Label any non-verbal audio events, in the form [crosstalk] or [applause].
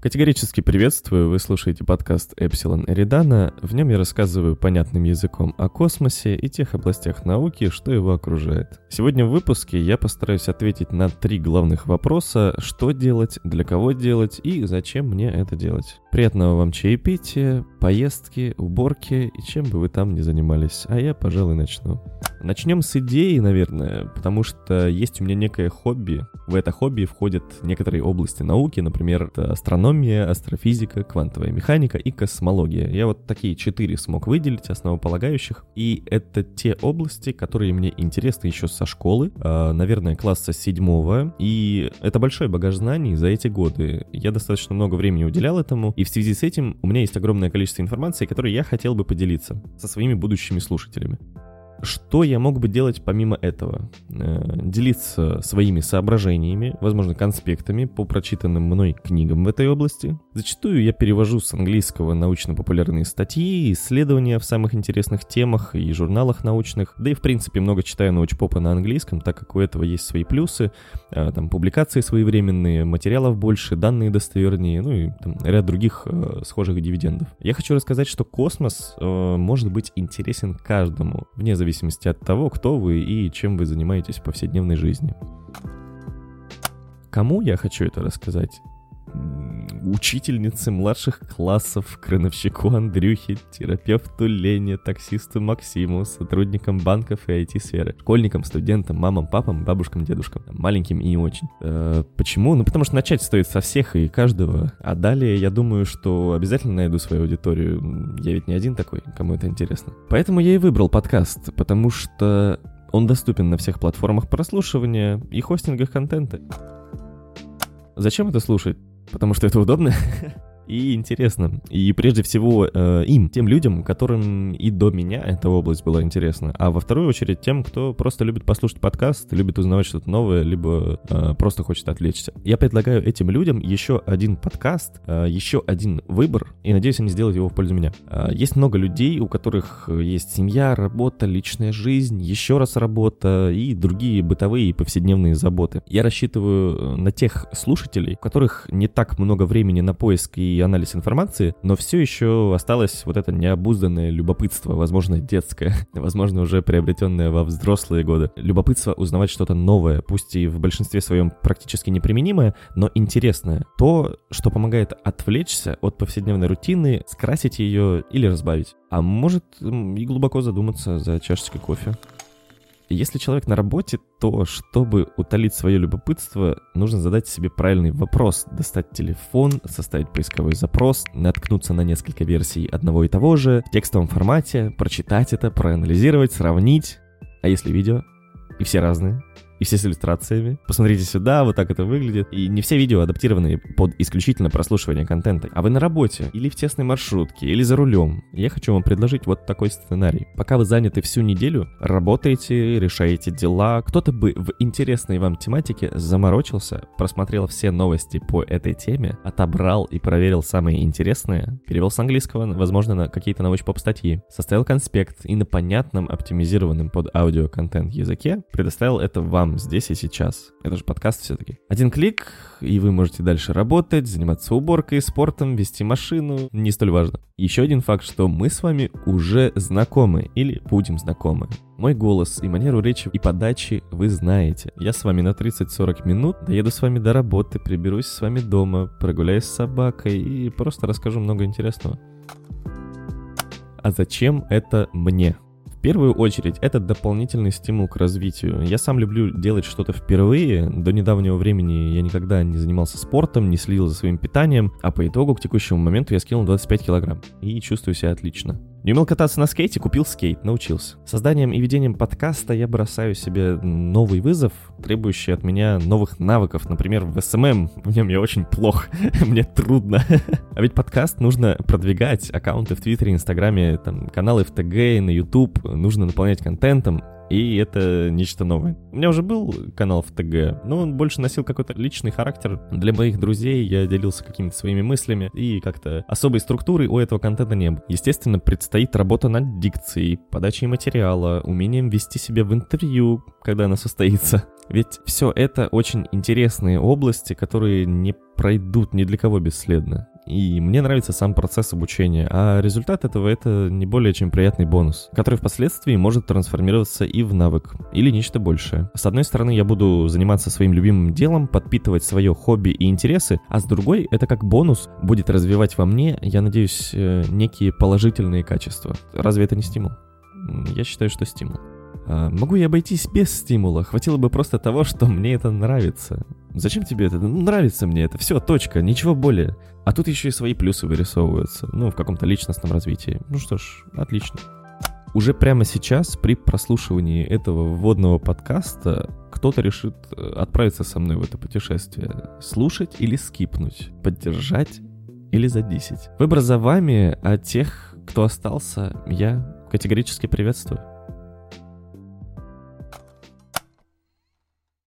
Категорически приветствую, вы слушаете подкаст Эпсилон Эридана. В нем я рассказываю понятным языком о космосе и тех областях науки, что его окружает. Сегодня в выпуске я постараюсь ответить на три главных вопроса, что делать, для кого делать и зачем мне это делать. Приятного вам чаепития, поездки, уборки и чем бы вы там ни занимались. А я, пожалуй, начну. Начнем с идеи, наверное, потому что есть у меня некое хобби. В это хобби входят некоторые области науки, например, астрономия, астрофизика, квантовая механика и космология. Я вот такие четыре смог выделить, основополагающих. И это те области, которые мне интересны еще со школы, а, наверное, класса седьмого. И это большой багаж знаний за эти годы. Я достаточно много времени уделял этому, и в связи с этим у меня есть огромное количество информации, которой я хотел бы поделиться со своими будущими слушателями. Что я мог бы делать помимо этого? Э, делиться своими соображениями, возможно, конспектами по прочитанным мной книгам в этой области. Зачастую я перевожу с английского научно-популярные статьи, исследования в самых интересных темах и журналах научных. Да и, в принципе, много читаю научпопа на английском, так как у этого есть свои плюсы. Э, там публикации своевременные, материалов больше, данные достовернее, ну и там, ряд других э, схожих дивидендов. Я хочу рассказать, что космос э, может быть интересен каждому, вне зависимости зависимости от того, кто вы и чем вы занимаетесь в повседневной жизни. Кому я хочу это рассказать? Учительнице младших классов, крановщику Андрюхе, терапевту Лене, таксисту Максиму, сотрудникам банков и IT-сферы, школьникам, студентам, мамам, папам, бабушкам, дедушкам, маленьким и очень. Э, почему? Ну, потому что начать стоит со всех и каждого, а далее я думаю, что обязательно найду свою аудиторию. Я ведь не один такой, кому это интересно. Поэтому я и выбрал подкаст, потому что он доступен на всех платформах прослушивания и хостингах контента. Зачем это слушать? Потому что это удобно. И интересно. И прежде всего э, им, тем людям, которым и до меня эта область была интересна. А во вторую очередь тем, кто просто любит послушать подкаст, любит узнавать что-то новое, либо э, просто хочет отвлечься. Я предлагаю этим людям еще один подкаст, э, еще один выбор, и надеюсь, они сделают его в пользу меня. Э, есть много людей, у которых есть семья, работа, личная жизнь, еще раз работа и другие бытовые и повседневные заботы. Я рассчитываю на тех слушателей, у которых не так много времени на поиск и анализ информации, но все еще осталось вот это необузданное любопытство, возможно, детское, [laughs] возможно, уже приобретенное во взрослые годы. Любопытство узнавать что-то новое, пусть и в большинстве своем практически неприменимое, но интересное. То, что помогает отвлечься от повседневной рутины, скрасить ее или разбавить. А может и глубоко задуматься за чашечкой кофе. Если человек на работе, то, чтобы утолить свое любопытство, нужно задать себе правильный вопрос, достать телефон, составить поисковой запрос, наткнуться на несколько версий одного и того же в текстовом формате, прочитать это, проанализировать, сравнить. А если видео? И все разные и все с иллюстрациями. Посмотрите сюда, вот так это выглядит. И не все видео адаптированы под исключительно прослушивание контента. А вы на работе, или в тесной маршрутке, или за рулем. Я хочу вам предложить вот такой сценарий. Пока вы заняты всю неделю, работаете, решаете дела, кто-то бы в интересной вам тематике заморочился, просмотрел все новости по этой теме, отобрал и проверил самые интересные, перевел с английского, возможно, на какие-то научпоп статьи, составил конспект и на понятном, оптимизированном под аудиоконтент языке предоставил это вам вам здесь и сейчас. Это же подкаст все-таки. Один клик, и вы можете дальше работать, заниматься уборкой, спортом, вести машину. Не столь важно. Еще один факт, что мы с вами уже знакомы или будем знакомы. Мой голос и манеру речи и подачи вы знаете. Я с вами на 30-40 минут, доеду с вами до работы, приберусь с вами дома, прогуляюсь с собакой и просто расскажу много интересного. А зачем это мне? В первую очередь, это дополнительный стимул к развитию. Я сам люблю делать что-то впервые. До недавнего времени я никогда не занимался спортом, не следил за своим питанием, а по итогу к текущему моменту я скинул 25 килограмм и чувствую себя отлично. Не умел кататься на скейте, купил скейт, научился. Созданием и ведением подкаста я бросаю себе новый вызов, требующий от меня новых навыков. Например, в SMM в нем я очень плох, [laughs] мне трудно. [laughs] а ведь подкаст нужно продвигать, аккаунты в Твиттере, Инстаграме, там, каналы в ТГ, на YouTube, нужно наполнять контентом. И это нечто новое. У меня уже был канал в ТГ, но он больше носил какой-то личный характер. Для моих друзей я делился какими-то своими мыслями, и как-то особой структуры у этого контента не было. Естественно, предстоит работа над дикцией, подачей материала, умением вести себя в интервью, когда оно состоится. Ведь все это очень интересные области, которые не пройдут ни для кого бесследно. И мне нравится сам процесс обучения, а результат этого — это не более чем приятный бонус, который впоследствии может трансформироваться и в навык, или нечто большее. С одной стороны, я буду заниматься своим любимым делом, подпитывать свое хобби и интересы, а с другой, это как бонус будет развивать во мне, я надеюсь, э, некие положительные качества. Разве это не стимул? Я считаю, что стимул. А, могу я обойтись без стимула, хватило бы просто того, что мне это нравится. Зачем тебе это? Ну, нравится мне это, все, точка, ничего более. А тут еще и свои плюсы вырисовываются, ну, в каком-то личностном развитии. Ну что ж, отлично. Уже прямо сейчас, при прослушивании этого вводного подкаста, кто-то решит э, отправиться со мной в это путешествие. Слушать или скипнуть, поддержать или задисить. Выбор за вами, а тех, кто остался, я категорически приветствую.